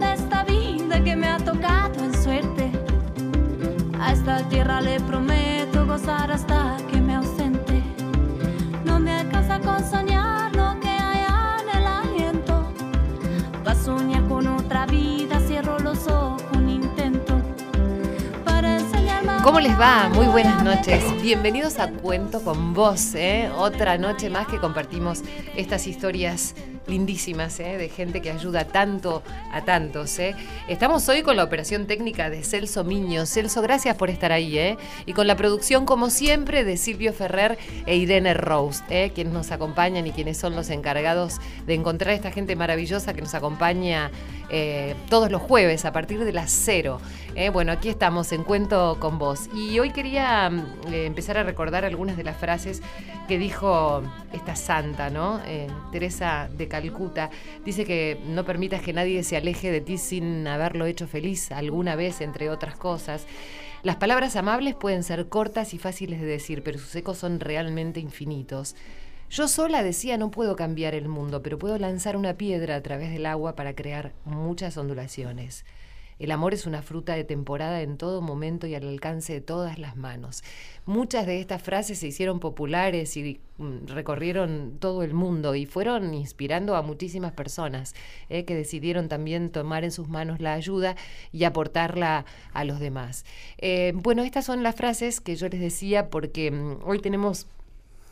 de esta vida que me ha tocado en suerte. A esta tierra le prometo gozar hasta que me ausente. No me alcanza con soñar lo que hay en el aliento. Pa' soñar con otra vida, cierro los ojos un intento. Para enseñarme ¿Cómo les va? Muy buenas noches. Bienvenidos a Cuento con Vos. ¿eh? Otra noche más que compartimos estas historias lindísimas ¿eh? de gente que ayuda tanto a tantos. ¿eh? Estamos hoy con la operación técnica de Celso Miño. Celso, gracias por estar ahí. ¿eh? Y con la producción, como siempre, de Silvio Ferrer e Irene Rose, ¿eh? quienes nos acompañan y quienes son los encargados de encontrar a esta gente maravillosa que nos acompaña todos los jueves a partir de las cero. Bueno, aquí estamos en Cuento con Vos. Y hoy quería mm, empezar a recordar algunas de las frases que dijo esta santa, ¿no? Teresa de Dice que no permitas que nadie se aleje de ti sin haberlo hecho feliz alguna vez, entre otras cosas. Las palabras amables pueden ser cortas y fáciles de decir, pero sus ecos son realmente infinitos. Yo sola decía no puedo cambiar el mundo, pero puedo lanzar una piedra a través del agua para crear muchas ondulaciones. El amor es una fruta de temporada en todo momento y al alcance de todas las manos. Muchas de estas frases se hicieron populares y mm, recorrieron todo el mundo y fueron inspirando a muchísimas personas eh, que decidieron también tomar en sus manos la ayuda y aportarla a los demás. Eh, bueno, estas son las frases que yo les decía porque mm, hoy tenemos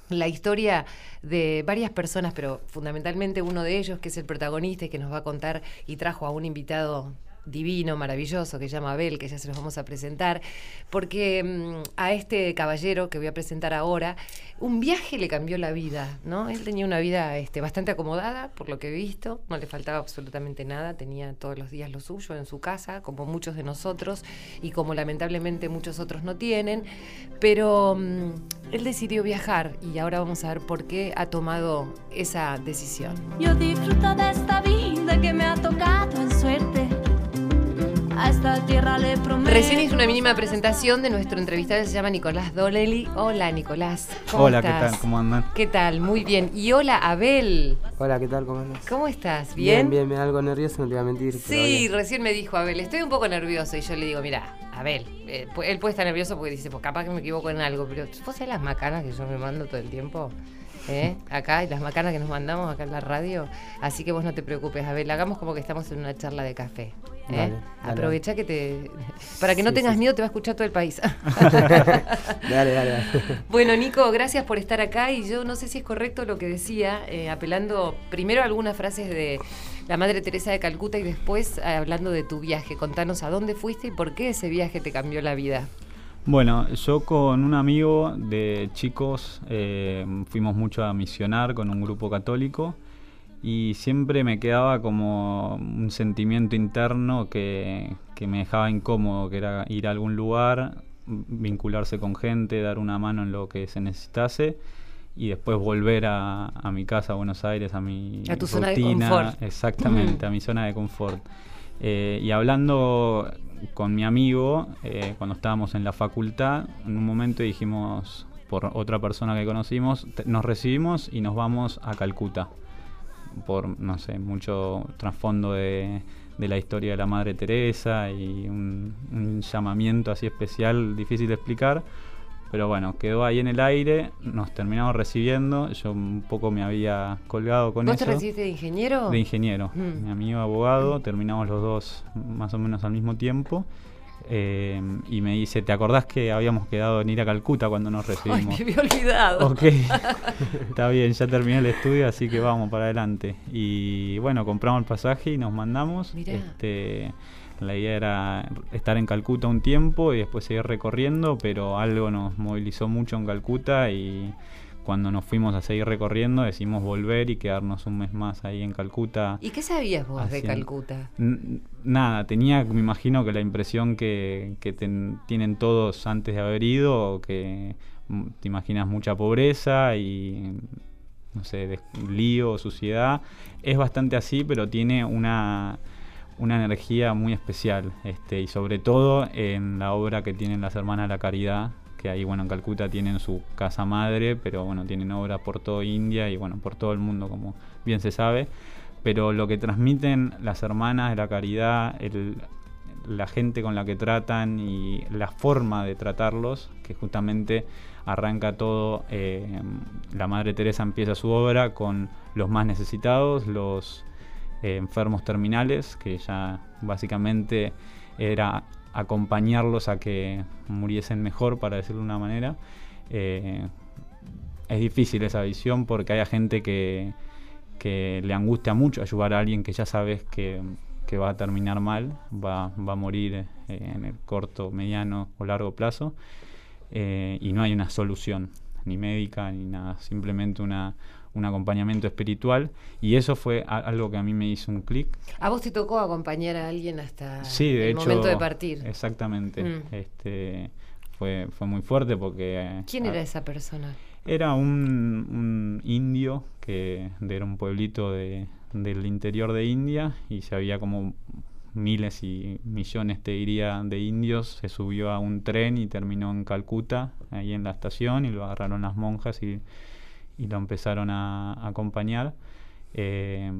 la historia de varias personas, pero fundamentalmente uno de ellos, que es el protagonista y que nos va a contar y trajo a un invitado divino, maravilloso, que llama Abel, que ya se los vamos a presentar, porque mm, a este caballero que voy a presentar ahora, un viaje le cambió la vida, ¿no? Él tenía una vida este, bastante acomodada, por lo que he visto, no le faltaba absolutamente nada, tenía todos los días lo suyo en su casa, como muchos de nosotros, y como lamentablemente muchos otros no tienen, pero mm, él decidió viajar y ahora vamos a ver por qué ha tomado esa decisión. Yo disfruto de esta vida que me ha tocado en suerte. A esta tierra le prometo. Recién hice una mínima presentación de nuestro entrevistado, se llama Nicolás Donnelly. Hola Nicolás, ¿cómo Hola, ¿qué tal? ¿Cómo andan? ¿Qué tal? Muy bien. Y hola Abel, Hola, ¿qué tal? ¿Cómo andas? ¿cómo estás? Bien, ¿Bien? bien, me da algo nervioso, no te voy a mentir. Sí, bien. recién me dijo Abel, estoy un poco nervioso y yo le digo, mira, Abel, eh, él puede estar nervioso porque dice, pues capaz que me equivoco en algo, pero vos sabés las macanas que yo me mando todo el tiempo. ¿Eh? Acá, y las macanas que nos mandamos acá en la radio. Así que vos no te preocupes, Abel, hagamos como que estamos en una charla de café. ¿Eh? Dale, dale. Aprovecha que te. Para que no Sí, tengas sí. miedo, te va a escuchar todo el país. dale, dale, dale. Bueno, Nico, gracias por estar acá y yo no sé si es correcto lo que decía, eh, apelando primero a algunas frases de la Madre Teresa de Calcuta y después eh, hablando de tu viaje. Contanos a dónde fuiste y por qué ese viaje te cambió la vida. Bueno, yo con un amigo de chicos eh, fuimos mucho a misionar con un grupo católico y siempre me quedaba como un sentimiento interno que, que me dejaba incómodo, que era ir a algún lugar, vincularse con gente, dar una mano en lo que se necesitase y después volver a, a mi casa, a Buenos Aires, a mi A tu zona de rutina. confort. Exactamente, Mm. a mi zona de confort. Eh, y hablando con mi amigo, eh, cuando estábamos en la facultad, en un momento dijimos, por otra persona que conocimos, nos recibimos y nos vamos a Calcuta. Por, no sé, mucho trasfondo de, de la historia de la Madre Teresa y un, un llamamiento así especial, difícil de explicar. Pero bueno, quedó ahí en el aire, nos terminamos recibiendo. Yo un poco me había colgado con ¿Vos eso. te recibiste de ingeniero? De ingeniero. Mm. Mi amigo abogado, terminamos los dos más o menos al mismo tiempo. Eh, y me dice, ¿te acordás que habíamos quedado en ir a Calcuta cuando nos Ay, recibimos? me había olvidado. Ok, está bien, ya terminé el estudio, así que vamos para adelante. Y bueno, compramos el pasaje y nos mandamos. Mirá. Este, la idea era estar en Calcuta un tiempo y después seguir recorriendo, pero algo nos movilizó mucho en Calcuta y cuando nos fuimos a seguir recorriendo decidimos volver y quedarnos un mes más ahí en Calcuta. ¿Y qué sabías vos de Calcuta? N- Nada, tenía, me imagino que la impresión que, que ten- tienen todos antes de haber ido, que mm, te imaginas mucha pobreza y, no sé, lío, suciedad. Es bastante así, pero tiene una, una energía muy especial. Este, y sobre todo en la obra que tienen las Hermanas de la Caridad, que ahí, bueno, en Calcuta tienen su casa madre, pero bueno, tienen obras por toda India y bueno, por todo el mundo, como bien se sabe. Pero lo que transmiten las hermanas de la caridad, la gente con la que tratan y la forma de tratarlos, que justamente arranca todo, eh, la Madre Teresa empieza su obra con los más necesitados, los eh, enfermos terminales, que ya básicamente era acompañarlos a que muriesen mejor, para decirlo de una manera. Eh, es difícil esa visión porque hay gente que, que le angustia mucho ayudar a alguien que ya sabes que que va a terminar mal, va, va a morir eh, en el corto, mediano o largo plazo, eh, y no hay una solución, ni médica, ni nada, simplemente una, un acompañamiento espiritual, y eso fue algo que a mí me hizo un clic. ¿A vos te tocó acompañar a alguien hasta el momento de partir? Exactamente, mm. este, fue, fue muy fuerte porque... ¿Quién era esa persona? Era un, un indio que era un pueblito de, del interior de India y se había como miles y millones, te diría, de indios. Se subió a un tren y terminó en Calcuta, ahí en la estación, y lo agarraron las monjas y, lo empezaron a, acompañar. Eh,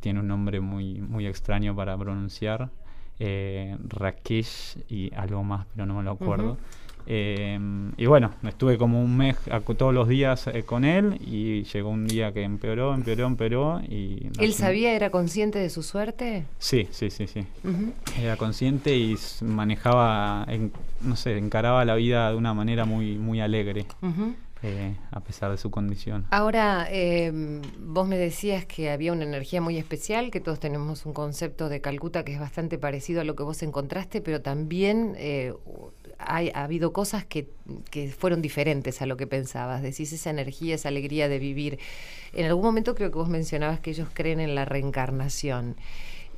tiene un nombre muy, muy extraño para pronunciar. Eh, Rakesh y algo más, pero no me lo acuerdo. Eh, y bueno, estuve como un mes todos los días eh, con él y llegó un día que empeoró, empeoró, empeoró. Y ¿Él sabía, era consciente de su suerte? Sí, sí, sí, sí. Era consciente y manejaba, no sé, encaraba la vida de una manera muy, muy alegre. Eh, a pesar de su condición. Ahora, vos me decías que había una energía muy especial, que todos tenemos un concepto de Calcuta que es bastante parecido a lo que vos encontraste, pero también ha habido cosas que, fueron diferentes a lo que pensabas. Decís esa energía, esa alegría de vivir. En algún momento creo que vos mencionabas que ellos creen en la reencarnación.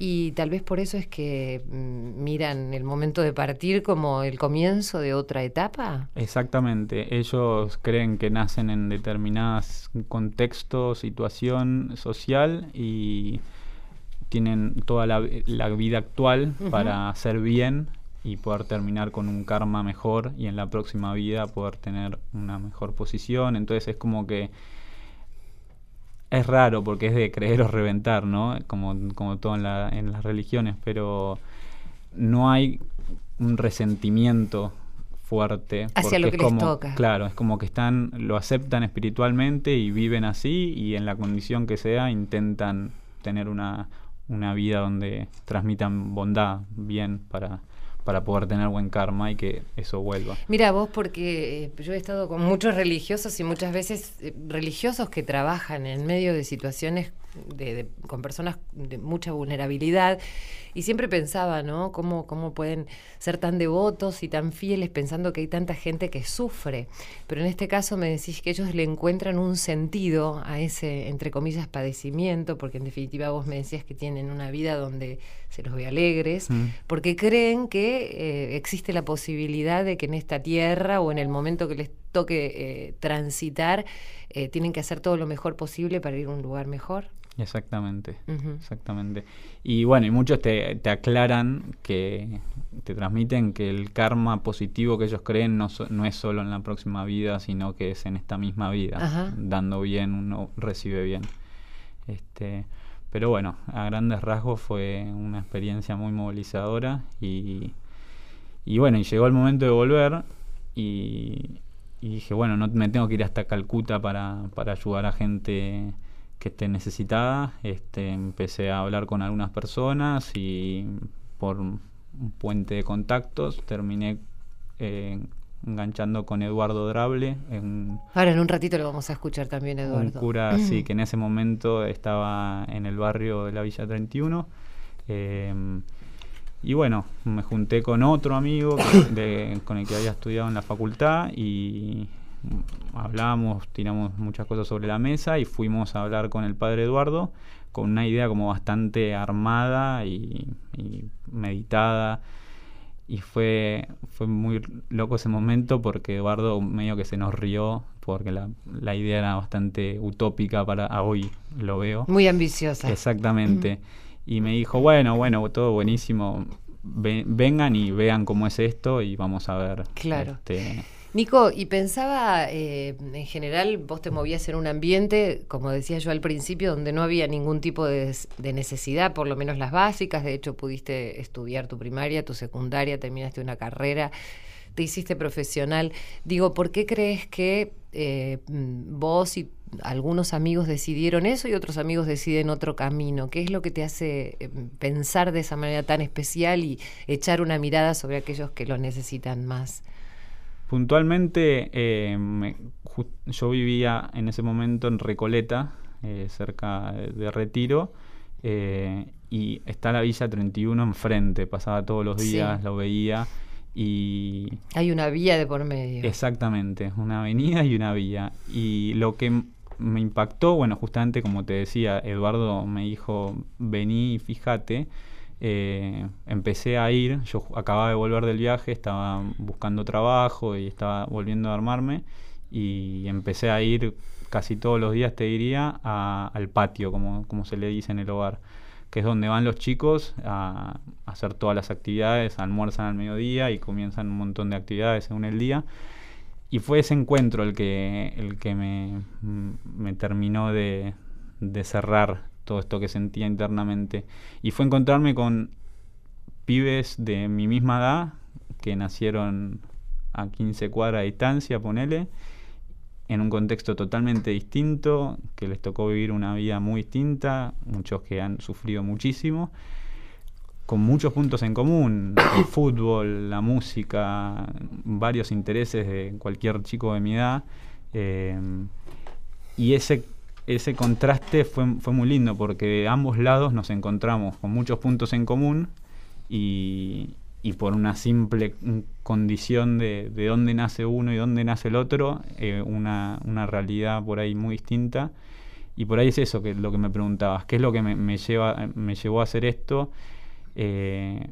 Y tal vez por eso es que mm, miran el momento de partir como el comienzo de otra etapa. Exactamente. Ellos creen que nacen en determinados contextos, situación social y tienen toda la, vida actual para hacer bien y poder terminar con un karma mejor y en la próxima vida poder tener una mejor posición. Entonces es como que es raro porque es de creer o reventar, ¿no? Como, como todo en, la, en las religiones, pero no hay un resentimiento fuerte hacia lo que les toca. Claro, es como que están lo aceptan espiritualmente y viven así y en la condición que sea intentan tener una, una vida donde transmitan bondad, bien para para poder tener buen karma y que eso vuelva. Mira, vos porque eh, yo he estado con muchos religiosos y muchas veces eh, religiosos que trabajan en medio de situaciones de, con personas de mucha vulnerabilidad y siempre pensaba, ¿no? ¿Cómo, ¿Cómo pueden ser tan devotos y tan fieles pensando que hay tanta gente que sufre? Pero en este caso me decís que ellos le encuentran un sentido a ese, entre comillas, padecimiento, porque en definitiva vos me decías que tienen una vida donde se los ve alegres, mm. porque creen que eh, existe la posibilidad de que en esta tierra o en el momento que les toque eh, transitar, eh, tienen que hacer todo lo mejor posible para ir a un lugar mejor. Exactamente, exactamente. Y bueno, y muchos te, te, aclaran que te transmiten que el karma positivo que ellos creen no, no es solo en la próxima vida, sino que es en esta misma vida. Dando bien, uno recibe bien. Este, pero bueno, a grandes rasgos fue una experiencia muy movilizadora y, y bueno, y llegó el momento de volver y, y dije, bueno, no me tengo que ir hasta Calcuta para, para ayudar a gente que esté necesitada. Este, empecé a hablar con algunas personas y por un puente de contactos terminé eh, enganchando con Eduardo Drable. En, Ahora en un ratito lo vamos a escuchar también, Eduardo. Un cura, sí, que en ese momento estaba en el barrio de la Villa 31. Eh, y bueno, me junté con otro amigo con el que había estudiado en la facultad y hablamos, tiramos muchas cosas sobre la mesa y fuimos a hablar con el padre Eduardo con una idea como bastante armada y, meditada. Y fue, fue muy loco ese momento porque Eduardo medio que se nos rió porque la, la idea era bastante utópica para hoy, lo veo. Muy ambiciosa. Exactamente. Y me dijo, bueno, bueno, todo buenísimo, ve- vengan y vean cómo es esto y vamos a ver. Claro. este, Nico, y pensaba, eh, en general, vos te movías en un ambiente, como decía yo al principio, donde no había ningún tipo de, necesidad, por lo menos las básicas. De hecho, pudiste estudiar tu primaria, tu secundaria, terminaste una carrera, te hiciste profesional. Digo, ¿por qué crees que eh, vos y algunos amigos decidieron eso y otros amigos deciden otro camino? ¿Qué es lo que te hace eh, pensar de esa manera tan especial y echar una mirada sobre aquellos que lo necesitan más? Puntualmente, eh, me- yo vivía en ese momento en Recoleta, eh, cerca de, de Retiro, eh, y está la Villa 31 enfrente, pasaba todos los Sí. días, lo veía, y Hay una vía de por medio. exactamente, una avenida y una vía. Y lo que me impactó, bueno, justamente como te decía, Eduardo me dijo, vení y fíjate. Eh, empecé a ir, yo acababa de volver del viaje, estaba buscando trabajo y estaba volviendo a armarme y empecé a ir casi todos los días, te diría, al patio, como, como se le dice en el hogar, que es donde van los chicos a, a hacer todas las actividades, almuerzan al mediodía y comienzan un montón de actividades según el día. Y fue ese encuentro el que, el que me, me terminó de, de cerrar todo esto que sentía internamente. Y fue encontrarme con pibes de mi misma edad que nacieron a 15 cuadras de distancia, ponele, en un contexto totalmente distinto, que les tocó vivir una vida muy distinta, muchos que han sufrido muchísimo, con muchos puntos en común, el fútbol, la música, varios intereses de cualquier chico de mi edad. eh, y ese, ese contraste fue, fue muy lindo porque de ambos lados nos encontramos con muchos puntos en común y, y por una simple condición de, de dónde nace uno y dónde nace el otro, eh, una, una realidad por ahí muy distinta. Y por ahí es eso que lo que me preguntabas, ¿qué es lo que me, me lleva, me llevó a hacer esto? Eh,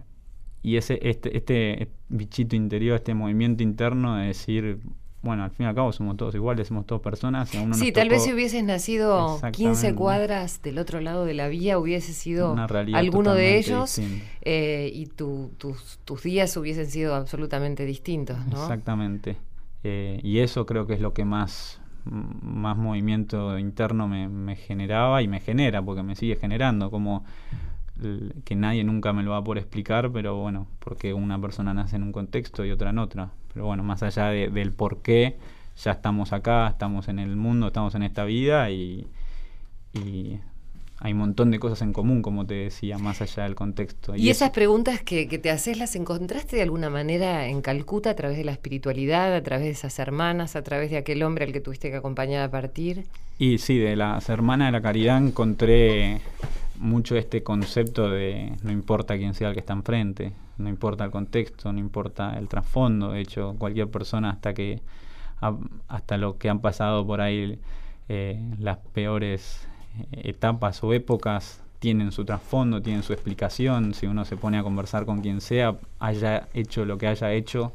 y ese, este, este bichito interior, este movimiento interno de decir, bueno, al fin y al cabo somos todos iguales, somos todos personas. uno Sí, tal vez si hubieses nacido 15 Exactamente. cuadras del otro lado de la vía, hubiese sido alguno de ellos eh, y tu- tus, tus días hubiesen sido absolutamente distintos, ¿no? Exactamente. Eh, y eso creo que es lo que más, más movimiento interno me, me generaba y me genera, porque me sigue generando, como que nadie nunca me lo va a poder explicar, pero bueno, porque una persona nace en un contexto y otra en otra. Pero bueno, más allá de- del por qué, ya estamos acá, estamos en el mundo, estamos en esta vida y, y hay un montón de cosas en común, como te decía, más allá del contexto. Y esas preguntas que, que te haces, ¿las encontraste de alguna manera en Calcuta a través de la espiritualidad, a través de esas hermanas, a través de aquel hombre al que tuviste que acompañar a partir? Y sí, de las hermanas de la caridad encontré mucho este concepto de no importa quién sea el que está enfrente, no importa el contexto, no importa el trasfondo, de hecho cualquier persona hasta que ha- hasta lo que han pasado por ahí eh, las peores etapas o épocas tienen su trasfondo, tienen su explicación, si uno se pone a conversar con quien sea, haya hecho lo que haya hecho,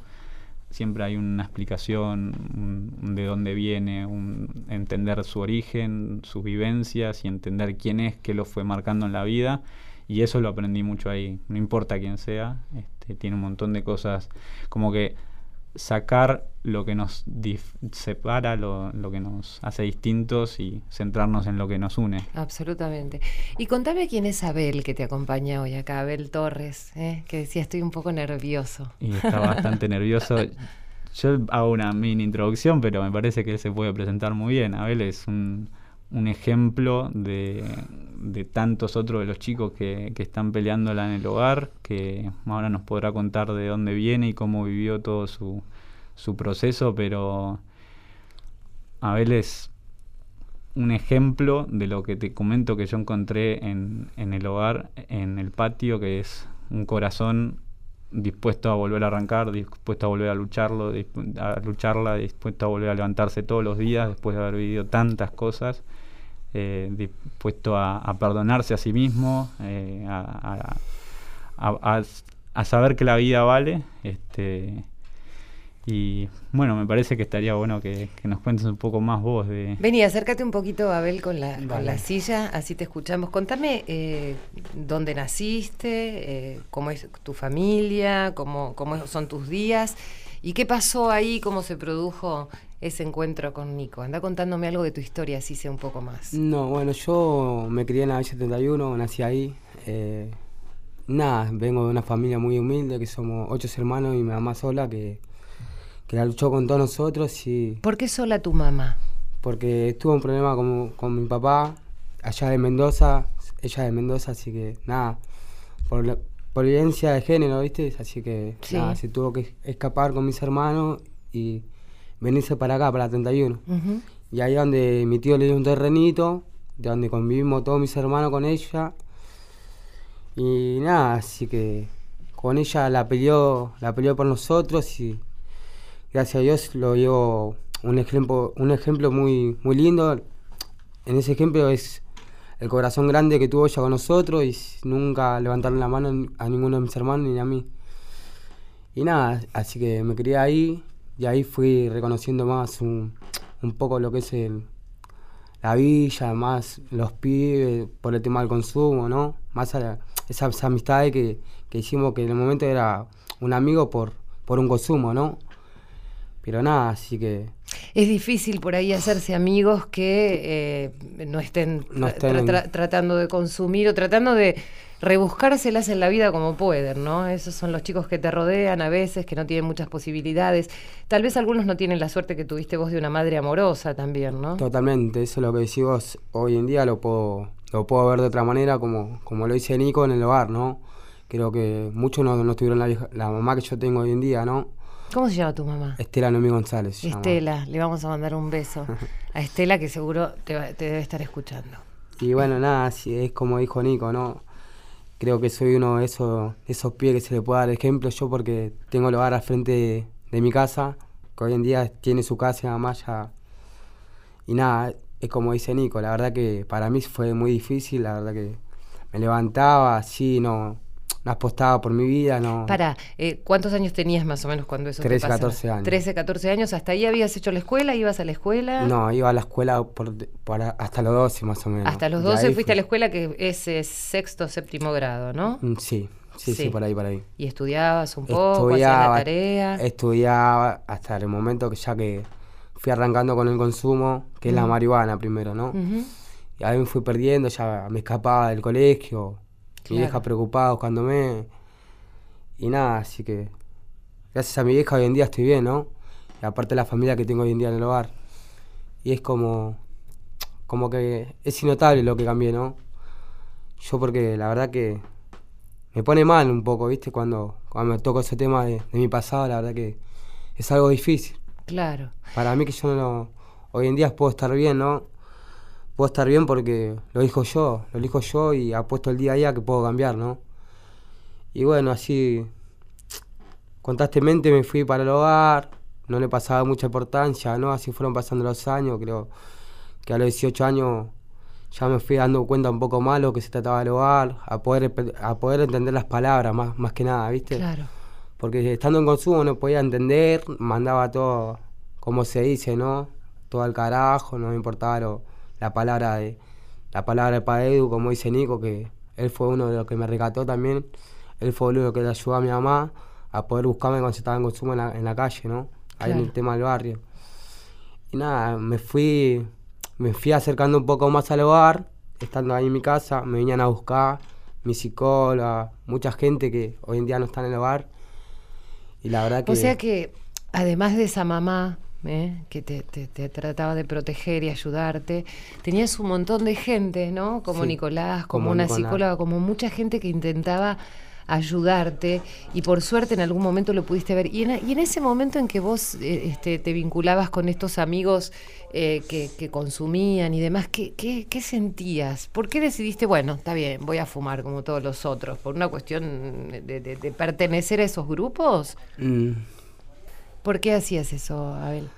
siempre hay una explicación de dónde viene, un, entender su origen, sus vivencias y entender quién es, qué lo fue marcando en la vida. Y eso lo aprendí mucho ahí. No importa quién sea, este, tiene un montón de cosas como que sacar lo que nos separa, lo, lo que nos hace distintos y centrarnos en lo que nos une. Absolutamente. Y contame quién es Abel que te acompaña hoy acá, Abel Torres, ¿eh? que decía estoy un poco nervioso. Y está bastante nervioso. Yo hago una mini introducción, pero me parece que él se puede presentar muy bien. Abel es un, un ejemplo de, de tantos otros de los chicos que, que están peleándola en el hogar, que ahora nos podrá contar de dónde viene y cómo vivió todo su, su proceso, pero Abel es un ejemplo de lo que te comento que yo encontré en, en el hogar, en el patio, que es un corazón dispuesto a volver a arrancar, dispuesto a volver a lucharlo, a lucharla, dispuesto a volver a levantarse todos los días después de haber vivido tantas cosas, eh, dispuesto a, perdonarse a sí mismo, eh, a- a saber que la vida vale, este, Y bueno, me parece que estaría bueno que, que nos cuentes un poco más vos de... Vení, acércate un poquito, Abel, con la, con la silla, así te escuchamos. Contame eh, dónde naciste, eh, cómo es tu familia, cómo, cómo son tus días y qué pasó ahí, cómo se produjo ese encuentro con Nico. Anda contándome algo de tu historia, así sé un poco más. No, bueno, yo me crié en la Villa 71, nací ahí. eh, nada, vengo de una familia muy humilde, que somos ocho hermanos y mi mamá sola, que, que la luchó con todos nosotros y ¿Por qué sola tu mamá? porque tuvo un problema con, con mi papá, allá de Mendoza, ella de Mendoza, así que nada, por, la- por violencia de género, ¿viste? Así que Sí. nada, se tuvo que escapar con mis hermanos y venirse para acá, para la 31. Ujú. Y ahí donde mi tío le dio un terrenito, de donde convivimos todos mis hermanos con ella. Y nada, así que con ella la peleó, la peleó por nosotros y gracias a Dios lo dio un ejemplo, un ejemplo muy, muy lindo. En ese ejemplo es el corazón grande que tuvo ella con nosotros y nunca levantaron la mano a ninguno de mis hermanos ni a mí. Y nada, así que me crié ahí y ahí fui reconociendo más un, un poco lo que es el, la villa, más los pibes por el tema del consumo, ¿no? Más a la- esas amistades que, que hicimos que en el momento era un amigo por, por un consumo, ¿no? Pero nada, así que Es difícil por ahí hacerse amigos que eh, no estén, No tra- estén en- tra- tratando de consumir o tratando de rebuscárselas en la vida como pueden, ¿no? Esos son los chicos que te rodean a veces, que no tienen muchas posibilidades. Tal vez algunos no tienen la suerte que tuviste vos de una madre amorosa también, ¿no? Totalmente, eso es lo que decís vos. Hoy en día lo puedo, lo puedo ver de otra manera, como, como lo dice Nico en el hogar, ¿no? Creo que muchos no, no tuvieron la, vieja- la mamá que yo tengo hoy en día, ¿no? ¿Cómo se llama tu mamá? Estela Noemí González. se llama. Estela, le vamos a mandar un beso a Estela que seguro te, va- te debe estar escuchando. Y bueno, nada, es como dijo Nico, ¿no? Creo que soy uno de esos, de esos pies que se le puede dar ejemplo yo porque tengo el hogar al frente de, de mi casa, que hoy en día tiene su casa y mamá ya... Y nada, es como dice Nico, la verdad que para mí fue muy difícil, la verdad que me levantaba así, no apostaba por mi vida, no... Para, eh, ¿cuántos años tenías más o menos cuando eso 13, te pasaba? 14 años. 13, 14 años. ¿Hasta ahí habías hecho la escuela? ¿Ibas a la escuela? No, iba a la escuela por, hasta los 12 más o menos. Hasta los Y 12 ahí fuiste fui- a la escuela que es sexto, séptimo grado, ¿no? Mm, Sí, sí, sí, Sí. por ahí, por ahí. Y estudiabas un poco, hacías la estudiaba, tarea. estudiaba hasta el momento que ya que fui arrancando con el consumo, que es la marihuana primero, ¿no? Ujú. Y ahí me fui perdiendo, ya me escapaba del colegio, mi Claro. vieja preocupada buscándome. Y nada, así que gracias a mi vieja hoy en día estoy bien, ¿no? Y aparte la familia que tengo hoy en día en el hogar. Y es como, como que es innotable lo que cambié, ¿no? Yo porque la verdad que me pone mal un poco, ¿viste? Cuando, cuando me toco ese tema de, de mi pasado, la verdad que es algo difícil. Claro. Para mí que yo no lo- hoy en día puedo estar bien, ¿no? Puedo estar bien porque lo elijo yo, lo elijo yo y apuesto el día a día que puedo cambiar, ¿no? Y bueno, así constantemente me fui para el hogar, no le pasaba mucha importancia, ¿no? Así fueron pasando los años, creo que a los 18 años ya me fui dando cuenta un poco más lo que se trataba del hogar, a poder, a poder entender las palabras más, más que nada, ¿viste? Claro. Porque estando en consumo no podía entender, mandaba todo como se dice, ¿no? Todo al carajo, no me importaba lo- la palabra de la palabra de Paedu, como dice Nico, que él fue uno de los que me rescató también. Él fue uno de los que le ayudó a mi mamá a poder buscarme cuando estaba en consumo en la, en la calle, ¿no? Ahí en el tema del barrio. Y nada, me fui, me fui acercando un poco más al hogar, estando ahí en mi casa, me venían a buscar, mi psicóloga, mucha gente que hoy en día no está en el hogar. Y la verdad que... O sea que, además de esa mamá ¿eh? que te, te- te trataba de proteger y ayudarte, tenías un montón de gente, ¿no? Como Sí, Nicolás, como, como una Nicolás. psicóloga, como mucha gente que intentaba ayudarte y por suerte en algún momento lo pudiste ver. Y en, y en ese momento en que vos eh, este, te vinculabas con estos amigos eh, que, que consumían y demás, ¿qué, qué, qué sentías? ¿Por qué decidiste, bueno, está bien, voy a fumar como todos los otros? ¿Por una cuestión de, de- de pertenecer a esos grupos? Mm, ¿Por qué hacías eso, Abel?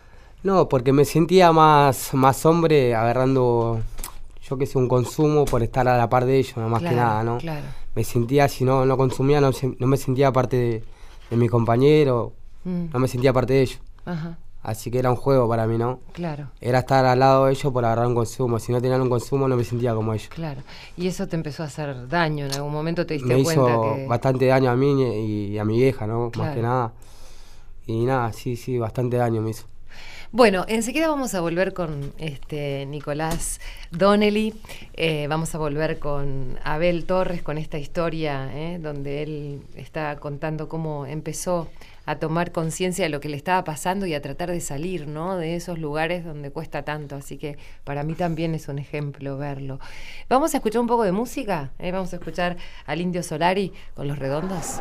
No, porque me sentía más, más hombre agarrando, yo que sé, un consumo por estar a la par de ellos, no más que nada, ¿no? Claro. Me sentía, si no, no consumía, no, no me sentía parte de, de mi compañero. Mm. No me sentía parte de ellos. Ajá, Así que era un juego para mí, ¿no? claro. Era estar al lado de ellos por agarrar un consumo. Si no tenían un consumo, no me sentía como ellos. Claro, y eso te empezó a hacer daño, en algún momento te diste Me cuenta hizo que... bastante daño a mí y a mi vieja, ¿no? Claro. Más que nada. Y nada, sí, sí, bastante daño me hizo. Bueno, enseguida vamos a volver con este Nicolás Donnelly, eh, vamos a volver con Abel Torres con esta historia eh, donde él está contando cómo empezó a tomar conciencia de lo que le estaba pasando y a tratar de salir ¿no? de esos lugares donde cuesta tanto. Así que para mí también es un ejemplo verlo. Vamos a escuchar un poco de música. eh, Vamos a escuchar al Indio Solari con los redondos.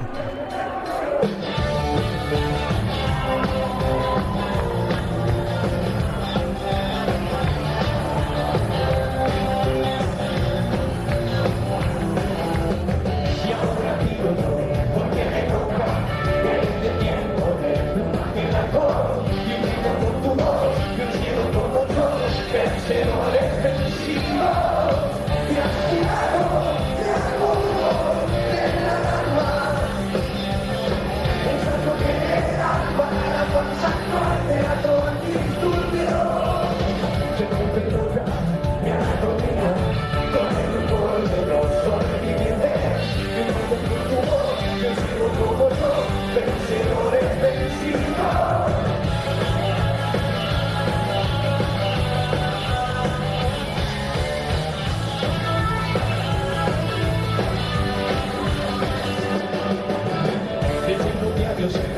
just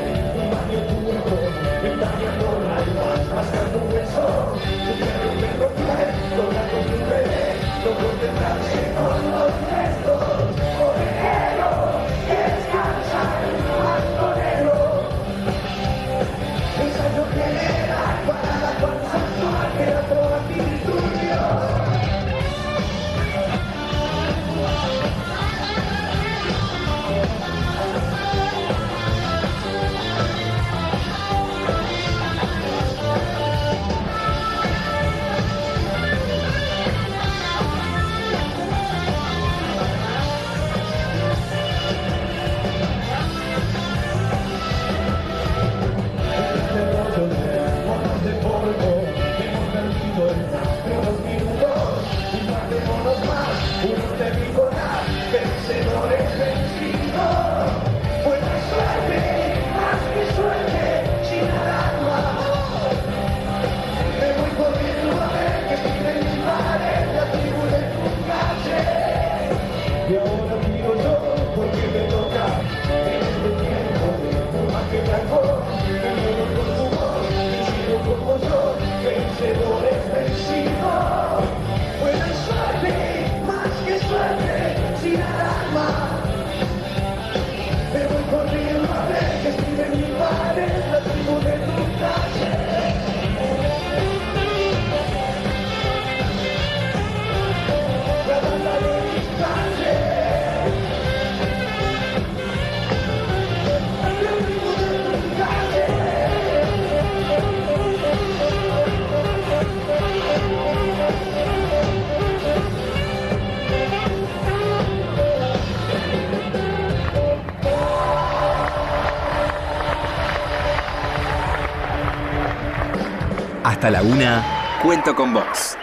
Hasta la una, cuento con vos.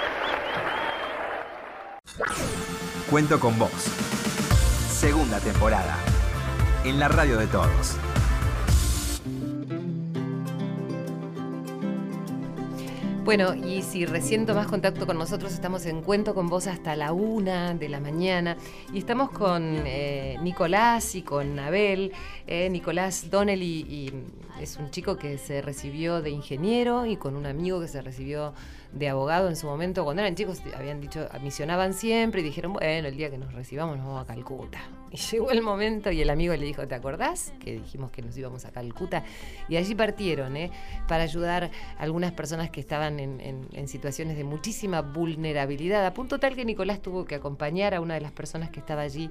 Cuento con vos. Segunda temporada. En la radio de todos. Bueno, y si recién tomás contacto con nosotros, estamos en Cuento con vos hasta la una de la mañana y estamos con eh, Nicolás y con Abel. Eh, Nicolás Donnelly y es un chico que se recibió de ingeniero y con un amigo que se recibió de abogado en su momento. Cuando eran chicos habían dicho, misionaban siempre y dijeron, bueno, el día que nos recibamos nos vamos a Calcuta. Llegó el momento y el amigo le dijo, ¿te acordás? Que dijimos que nos íbamos a Calcuta. Y allí partieron, ¿eh? Para ayudar a algunas personas que estaban en, en- en situaciones de muchísima vulnerabilidad, a punto tal que Nicolás tuvo que acompañar a una de las personas que estaba allí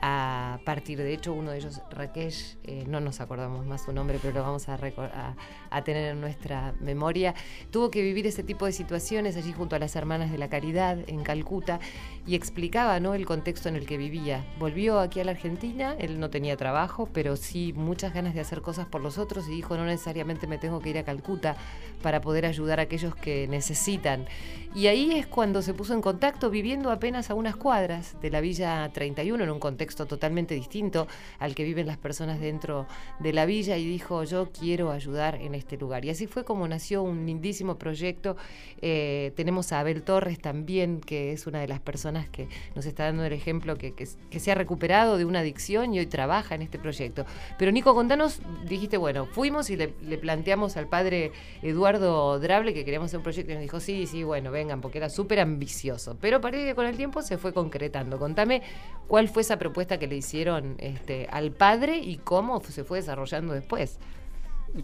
a partir. De hecho, uno de ellos, Rakesh, eh, no nos acordamos más su nombre, pero lo vamos vamos a, a, tener en nuestra memoria, tuvo que vivir ese tipo de situaciones allí junto a las hermanas de la caridad en Calcuta y explicaba ¿no? el contexto en el que vivía. Volvió aquí la Argentina, él no tenía trabajo, pero sí muchas ganas de hacer cosas por los otros y dijo no necesariamente me tengo que ir a Calcuta para poder ayudar a aquellos que necesitan. Y ahí es cuando se puso en contacto viviendo apenas a unas cuadras de la Villa 31 en un contexto totalmente distinto al que viven las personas dentro de la villa y dijo yo quiero ayudar en este lugar. Y así fue como nació un lindísimo proyecto. Eh, tenemos a Abel Torres también, que es una de las personas que nos está dando el ejemplo que, se ha recuperado de una adicción y hoy trabaja en este proyecto. Pero Nico, contanos, dijiste, bueno, fuimos y le, planteamos al padre Eduardo Drable que queríamos hacer un proyecto y nos dijo, sí, sí, bueno, vengan, porque era súper ambicioso. Pero parece que con el tiempo se fue concretando. Contame cuál fue esa propuesta que le hicieron este, al padre y cómo se fue desarrollando después.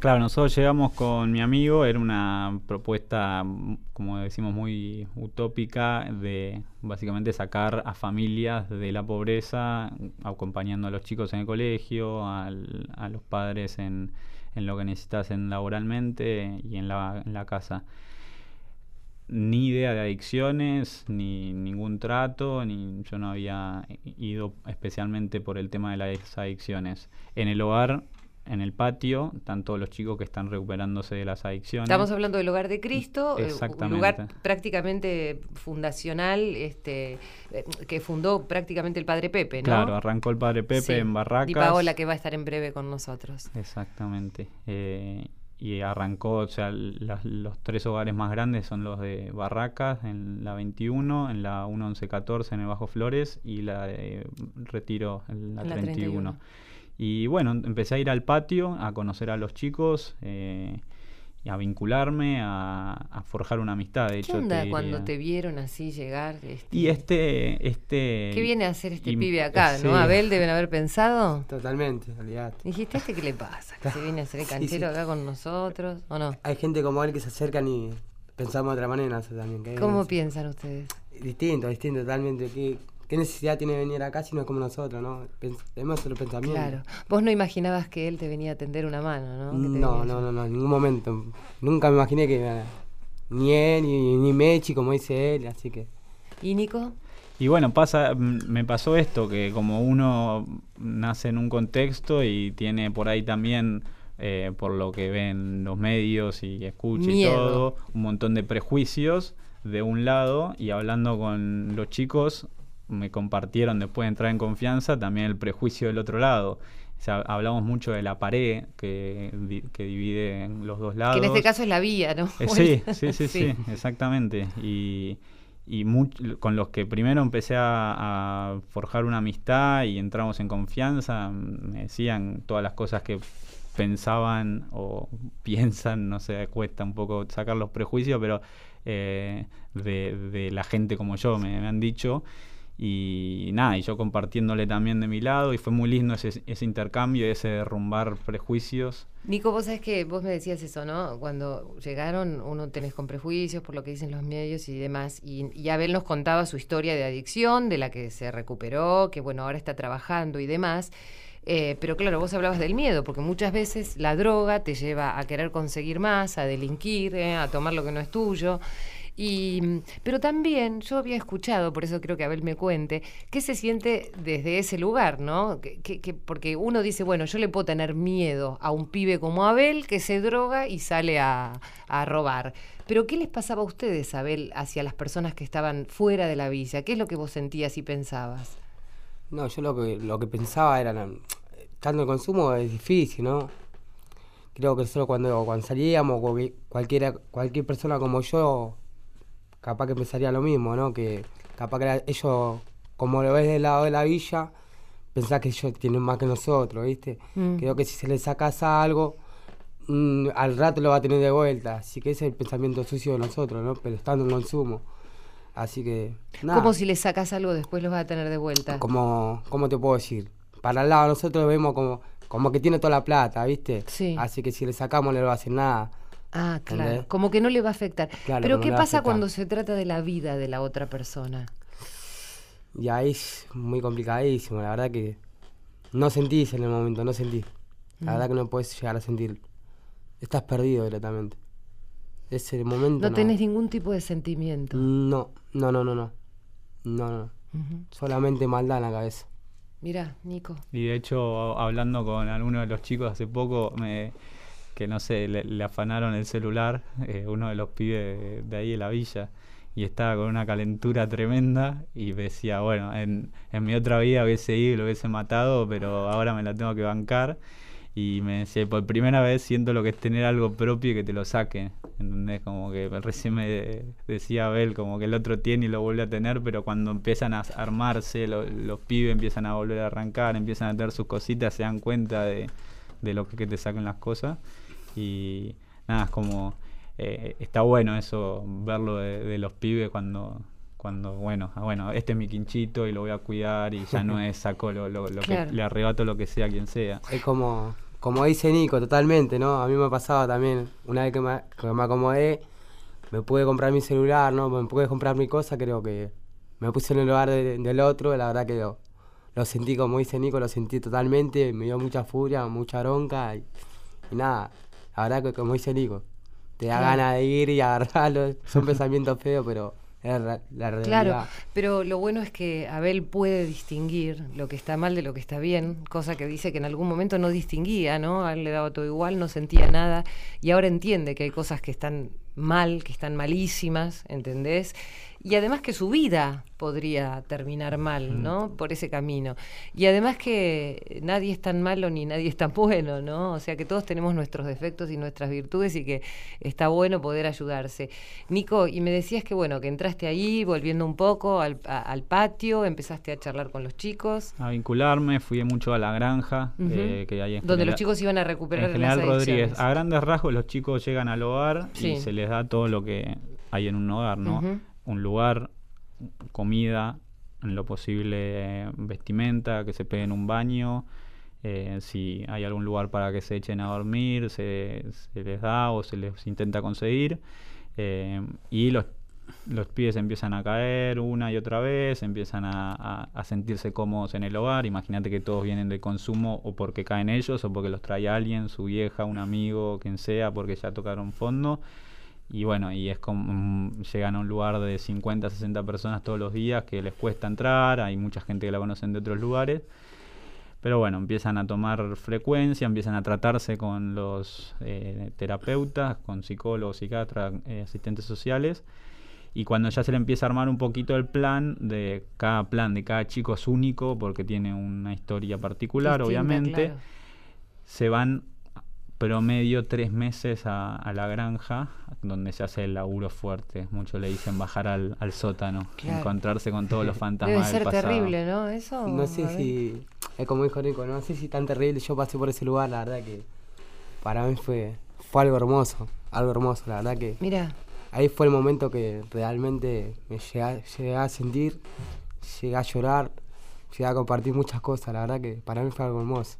Claro, nosotros llegamos con mi amigo, era una propuesta, como decimos, muy utópica de básicamente sacar a familias de la pobreza, acompañando a los chicos en el colegio, a los padres en, lo que necesitasen laboralmente y en la, en la casa ni idea de adicciones, ni ningún trato, ni yo no había ido especialmente por el tema de las adicciones. En el hogar en el patio, están todos los chicos que están recuperándose de las adicciones. Estamos hablando del Hogar de Cristo, eh, un lugar prácticamente fundacional, este, eh, que fundó prácticamente el Padre Pepe, ¿no? Claro, arrancó el Padre Pepe en Barracas. Y Paola que va a estar en breve con nosotros. Exactamente. Eh, y arrancó, o sea, los tres hogares más grandes son los de Barracas, en la 21, en la 1114 en el Bajo Flores y la de Retiro en la, 31. Y bueno, empecé a ir al patio, a conocer a los chicos, eh, a vincularme, a, forjar una amistad. De ¿Qué onda cuando te vieron así llegar? Este, y este, este... ¿Qué viene a hacer este pibe acá, no? Abel deben haber pensado. Totalmente, olvidate. Dijiste, ¿este qué le pasa? ¿Que se viene a hacer el canchero acá con nosotros o no? Hay gente como él que se acercan y pensamos de otra manera también. ¿Cómo piensan ustedes? Distinto, distinto, totalmente. ¿Qué, ¿Qué necesidad tiene de venir acá si no es como nosotros, no? Tenemos otro pensamiento. Claro. Vos no imaginabas que él te venía a tender una mano, ¿no? No, no, no, no, en ningún momento. Nunca me imaginé que ni él, ni, ni Mechi, como dice él, así que... ¿Y Nico? Y bueno, pasa, me pasó esto, que como uno nace en un contexto y tiene por ahí también, eh, por lo que ven los medios y escucha y todo, un montón de prejuicios de un lado y hablando con los chicos me compartieron después de entrar en confianza también el prejuicio del otro lado. O sea, hablamos mucho de la pared que, que divide los dos lados. Que en este caso es la vía, ¿no? Eh, sí, sí, sí, sí, exactamente. Y, y con los que primero empecé a, forjar una amistad y entramos en confianza, me decían todas las cosas que pensaban o piensan, no sé, cuesta un poco sacar los prejuicios, pero eh, de, de, la gente como yo me, me han dicho y nada, y yo compartiéndole también de mi lado, y fue muy lindo ese, ese intercambio, ese derrumbar prejuicios. Nico, vos sabés que vos me decías eso, ¿no? Cuando llegaron, uno tenés con prejuicios por lo que dicen los medios y demás, y, Abel nos contaba su historia de adicción, de la que se recuperó, que bueno, ahora está trabajando y demás. Eh, pero claro, vos hablabas del miedo, porque muchas veces la droga te lleva a querer conseguir más, a delinquir, eh, a tomar lo que no es tuyo. Y, pero también yo había escuchado, por eso creo que Abel me cuente, qué se siente desde ese lugar, ¿no? Que, porque uno dice, bueno, yo le puedo tener miedo a un pibe como Abel que se droga y sale a, robar. Pero ¿qué les pasaba a ustedes, Abel, hacia las personas que estaban fuera de la villa? ¿Qué es lo que vos sentías y pensabas? No, yo lo que, lo que pensaba era, tanto el consumo es difícil, ¿no? Creo que solo cuando, cuando salíamos, cualquiera, cualquier persona como yo capaz que pensaría lo mismo, ¿no? Que capaz que ellos, como lo ves del lado de la villa, pensás que ellos tienen más que nosotros, ¿viste? Mm. Creo que si se les sacas algo, mm, al rato lo va a tener de vuelta. Así que ese es el pensamiento sucio de nosotros, ¿no? Pero estando en consumo. Así que. Nada. ¿Cómo si le sacas algo después lo vas a tener de vuelta? Como, ¿Cómo te puedo decir? Para el lado nosotros vemos como, como que tiene toda la plata, ¿viste? Sí. Así que si le sacamos no le va a hacer nada. Ah, claro. Como que no le va a afectar. Pero ¿qué pasa cuando se trata de la vida de la otra persona? Ya es muy complicadísimo, la verdad que no sentís en el momento, no sentís. La mm. verdad que no puedes llegar a sentir. estás perdido directamente. Ese momento. No tenés ningún tipo de sentimiento. No, no, no, no, no. No, no. Solamente maldad en la cabeza. Mira, Nico. Y de hecho, hablando con alguno de los chicos hace poco, me, que no sé, le, le afanaron el celular, eh, uno de los pibes de, de ahí de la villa, y estaba con una calentura tremenda y decía, bueno, en, en mi otra vida hubiese ido y lo hubiese matado, pero ahora me la tengo que bancar. Y me decía, por primera vez siento lo que es tener algo propio y que te lo saque. ¿Entendés? Como que recién me decía Abel, como que el otro tiene y lo vuelve a tener, pero cuando empiezan a armarse, lo- los pibes empiezan a volver a arrancar, empiezan a tener sus cositas, se dan cuenta de, de lo que, que te saquen las cosas. Y nada, es como. eh, está bueno eso, verlo de, de los pibes cuando. Cuando, bueno, ah, bueno, este es mi quinchito y lo voy a cuidar y ya no es saco lo, lo- lo Claro. que le arrebato lo que sea a quien sea. Es como, como dice Nico, totalmente, ¿no? A mí me ha pasado también, una vez que me, que me acomodé, me pude comprar mi celular, ¿no? Me pude comprar mi cosa, creo que me puse en el lugar de- del otro, la verdad que lo, lo sentí, como dice Nico, lo sentí totalmente, me dio mucha furia, mucha bronca y, y nada, verdad que como dice Nico, te da Claro. ganas de ir y agarrarlo, son pensamientos feos, pero es la, la realidad. Claro, pero lo bueno es que Abel puede distinguir lo que está mal de lo que está bien, cosa que dice que en algún momento no distinguía, ¿no? A él le daba todo igual, no sentía nada, y ahora entiende que hay cosas que están mal, que están malísimas, ¿entendés? Y además que su vida podría terminar mal, ¿no? Por ese camino. Y además que nadie es tan malo ni nadie es tan bueno, ¿no? O sea que todos tenemos nuestros defectos y nuestras virtudes y que está bueno poder ayudarse. Nico, y me decías que bueno, que entraste ahí, volviendo un poco al, a- al patio, empezaste a charlar con los chicos. A vincularme, fui mucho a la granja, eh, que hay en donde los chicos iban a recuperar En General las Rodríguez, a grandes rasgos los chicos llegan al hogar Sí. y se les da todo lo que hay en un hogar, ¿no? Ujú. Un lugar, comida, en lo posible vestimenta, que se peguen un baño, eh, si hay algún lugar para que se echen a dormir, se, se les da o se les intenta conseguir. eh, y los, los pibes empiezan a caer una y otra vez, empiezan a, a- a sentirse cómodos en el hogar. Imagínate que todos vienen de consumo o porque caen ellos o porque los trae alguien, su vieja, un amigo, quien sea, porque ya tocaron fondo. Y bueno, y es como mm, llegan a un lugar de 50, 60 personas todos los días que les cuesta entrar, hay mucha gente que la conocen de otros lugares. Pero bueno, empiezan a tomar frecuencia, empiezan a tratarse con los eh, terapeutas, con psicólogos, psiquiatras, eh, asistentes sociales. Y cuando ya se le empieza a armar un poquito el plan, de cada plan de cada chico es único porque tiene una historia particular, Distinta, obviamente, claro. se van promedio tres meses a, a la granja, donde se hace el laburo fuerte. Muchos le dicen bajar al, al sótano, Claro. encontrarse con todos los fantasmas Debe del ser pasado. terrible, ¿no? Eso. No sé si, es como dijo Nico, no sé si tan terrible, yo pasé por ese lugar, la verdad que para mí fue, fue algo hermoso, algo hermoso, la verdad que Mira, ahí fue el momento que realmente me llegué, a- llegué a sentir, llegué a llorar, llegué a compartir muchas cosas, la verdad que para mí fue algo hermoso.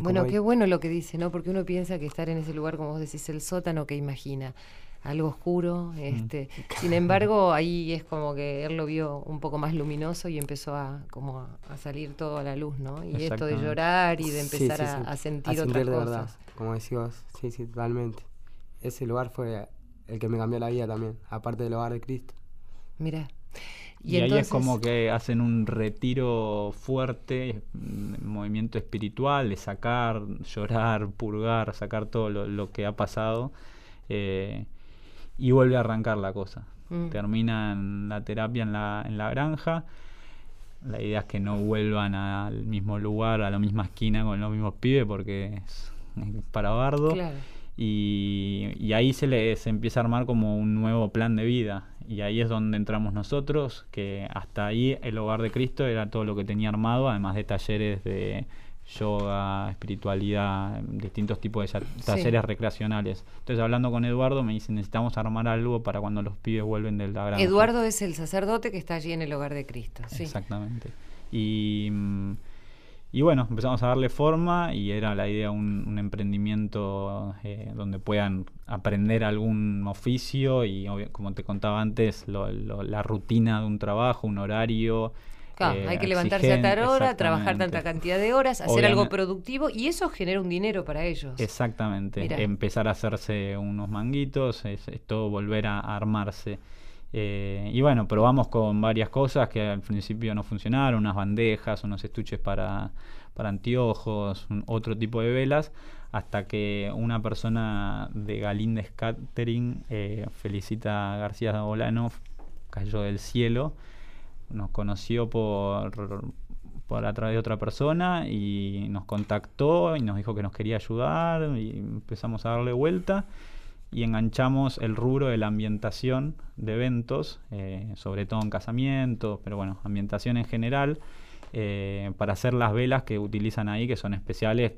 Es bueno, ahí- qué bueno lo que dice, ¿no? Porque uno piensa que estar en ese lugar, como vos decís, el sótano, que imagina algo oscuro, este. Sin embargo, ahí es como que él lo vio un poco más luminoso y empezó a como a, a salir todo a la luz, ¿no? Y esto de llorar y de empezar sí, a, sí, a sentir otras de cosas. verdad, como decís vos, sí, sí, totalmente. Ese lugar fue el que me cambió la vida también, aparte del hogar de Cristo. Mira. Y, ahí es como que hacen un retiro fuerte, un movimiento espiritual de sacar, llorar, purgar, sacar todo lo, lo que ha pasado eh, y vuelve a arrancar la cosa. Mm. Terminan la terapia en la, en la granja. La idea es que no vuelvan al mismo lugar, a la misma esquina con los mismos pibes porque es para bardo. Claro. Y, y ahí se le se empieza a armar como un nuevo plan de vida. Y ahí es donde entramos nosotros, que hasta ahí el hogar de Cristo era todo lo que tenía armado, además de talleres de yoga, espiritualidad, distintos tipos de talleres recreacionales. Entonces hablando con Eduardo me dice necesitamos armar algo para cuando los pibes vuelven de la granja. Eduardo es el sacerdote que está allí en el hogar de Cristo. Sí. Exactamente. Y, mm, y bueno, empezamos a darle forma y era la idea un, un emprendimiento eh, donde puedan aprender algún oficio y como te contaba antes, lo- lo- la rutina de un trabajo, un horario, Claro, eh, hay que levantarse a tal hora, trabajar tanta cantidad de horas, hacer algo productivo y eso genera un dinero para ellos. Exactamente, empezar a hacerse unos manguitos, es, es todo volver a armarse. Eh, y bueno, probamos con varias cosas que al principio no funcionaron, unas bandejas, unos estuches para, para anteojos, un- otro tipo de velas, hasta que una persona de Galíndez Catering, eh, Felicita García Bolano, cayó del cielo, nos conoció por, por a través de otra persona y nos contactó y nos dijo que nos quería ayudar y empezamos a darle vuelta y enganchamos el rubro de la ambientación de eventos, eh, sobre todo en casamientos, pero bueno, ambientación en general, eh, para hacer las velas que utilizan ahí, que son especiales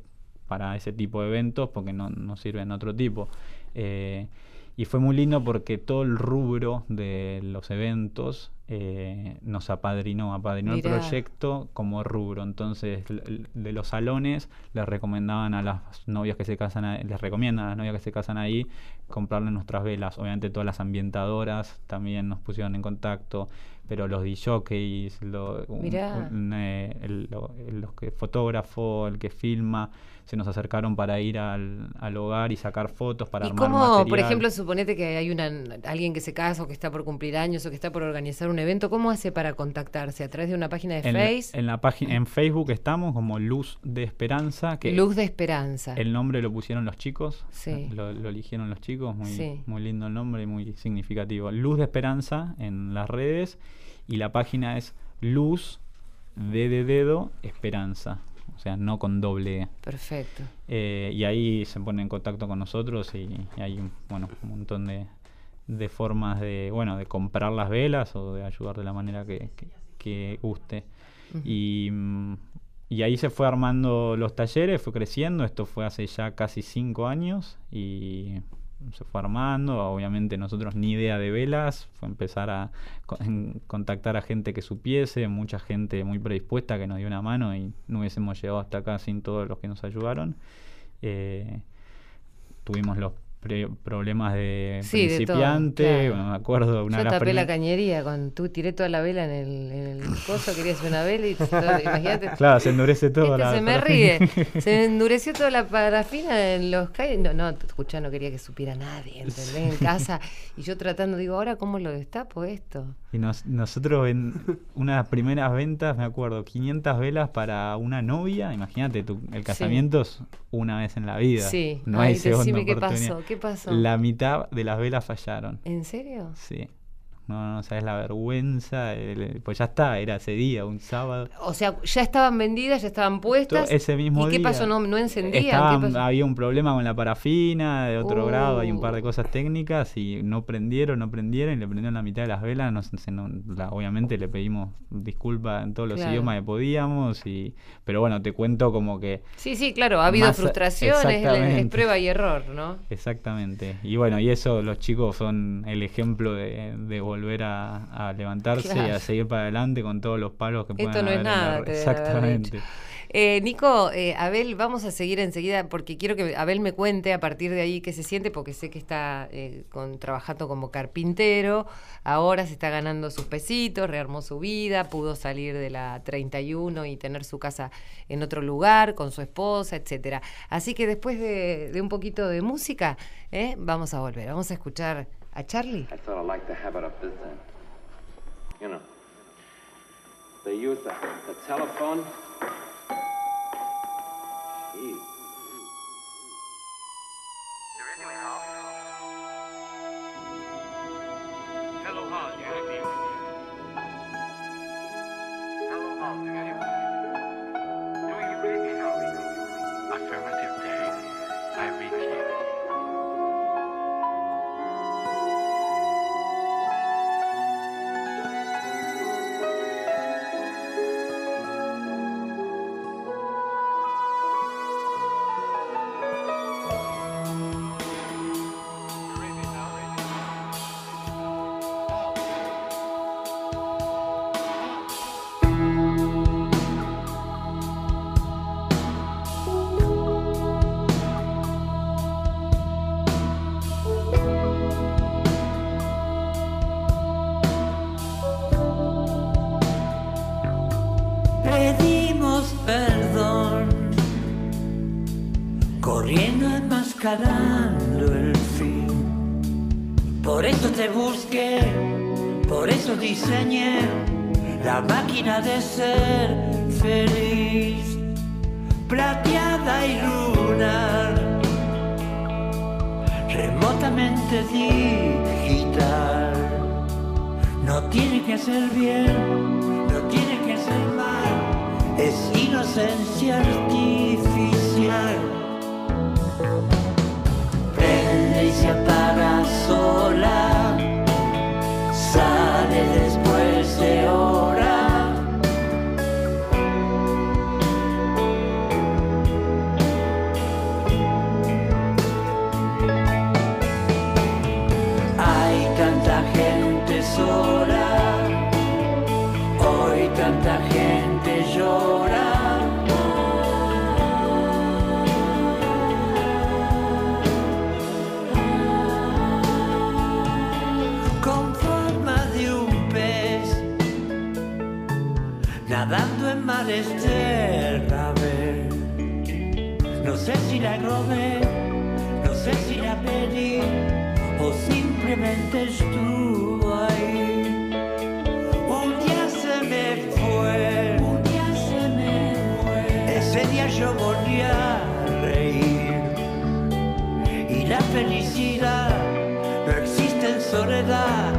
para ese tipo de eventos, porque no, no sirven otro tipo. Eh, y fue muy lindo porque todo el rubro de los eventos eh, nos apadrinó, apadrinó Mirá. el proyecto como rubro. Entonces, de los salones les recomendaban a las novias que se casan, ahí- les recomiendan a las novias que se casan ahí comprarle nuestras velas. Obviamente todas las ambientadoras también nos pusieron en contacto, pero los DJs, lo, un- Mirá. un, eh, el, lo- el- los que fotógrafo, el que filma, se nos acercaron para ir al, al hogar y sacar fotos para ¿Y armar cómo, por material. ejemplo, suponete que hay una, alguien que se casa o que está por cumplir años o que está por organizar un evento, ¿cómo hace para contactarse? ¿A través de una página de en, Face? en la página en Facebook estamos como Luz de Esperanza que Luz de Esperanza. el nombre lo pusieron los chicos Sí. lo, lo eligieron los chicos muy Sí. muy lindo el nombre y muy significativo Luz de Esperanza en las redes y la página es Luz de, de dedo Esperanza sea no con doble E. Perfecto. Eh, y ahí se pone en contacto con nosotros y, y hay un, bueno, un montón de, de formas de, bueno, de comprar las velas o de ayudar de la manera que, que- que guste. y, y ahí se fue armando los talleres, fue creciendo, esto fue hace ya casi cinco años y se fue armando, obviamente nosotros ni idea de velas, fue empezar a contactar a gente que supiese, mucha gente muy predispuesta que nos dio una mano y no hubiésemos llegado hasta acá sin todos los que nos ayudaron. Eh, tuvimos los pre- problemas de Sí, de todo, principiante, claro. me acuerdo una Yo tapé la cañería, con tú tiré toda la vela en el, en el coso, quería hacer una vela y todo, imagínate. Claro, se endurece todo. Este la- se me ríe. Se endureció toda la parafina en los calles. No, no, escuchá, no quería que supiera nadie, ¿entendés? En casa. Y yo tratando, digo, ¿ahora cómo lo destapo esto? Y nos- nosotros en una de las primeras ventas, me acuerdo, 500 velas para una novia. Imagínate, tu- el casamiento es una vez en la vida. Sí. No Ay, hay segunda qué oportunidad. pasó, ¿qué pasó? La mitad de las velas fallaron. ¿En serio? Sí. No, no sabes la vergüenza. el- pues ya está, era ese día, un sábado. O sea, ya estaban vendidas, ya estaban puestas. Ese mismo ¿Y qué día. pasó? ¿No, no encendían? Estaban- ¿Qué había un problema con la parafina de otro Uh. grado, hay un par de cosas técnicas y no prendieron, no prendieron y le prendieron la mitad de las velas. No, se- no- la- obviamente le pedimos disculpas en todos los Claro. idiomas que podíamos, y, pero bueno, te cuento como que Sí, sí, claro, ha habido Más- frustraciones, es, prueba y error, ¿no? exactamente. Y bueno, y eso los chicos son el ejemplo de, de volver a, a levantarse y a seguir para adelante con todos los palos que puedan Esto no es haber nada, Exactamente. Eh, Nico, eh, Abel, vamos a seguir enseguida porque quiero que Abel me cuente a partir de ahí qué se siente, porque sé que está eh, con, trabajando como carpintero, ahora se está ganando sus pesitos, rearmó su vida, pudo salir de la 31 y tener su casa en otro lugar con su esposa, etcétera. Así que después de, de un poquito de música, eh, vamos a volver, vamos a escuchar I thought I'd like to have it up this then. You know, they use the telephone. Diseñé la máquina de ser feliz, plateada y lunar, remotamente digital. No tiene que ser bien, no tiene que ser mal, es inocencia artificial. No sé si la robé, no sé si la pedí o simplemente estuvo ahí. Un día se me fue, un día se me fue. Ese día yo volví a reír y la felicidad no existe en soledad,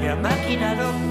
la máquina no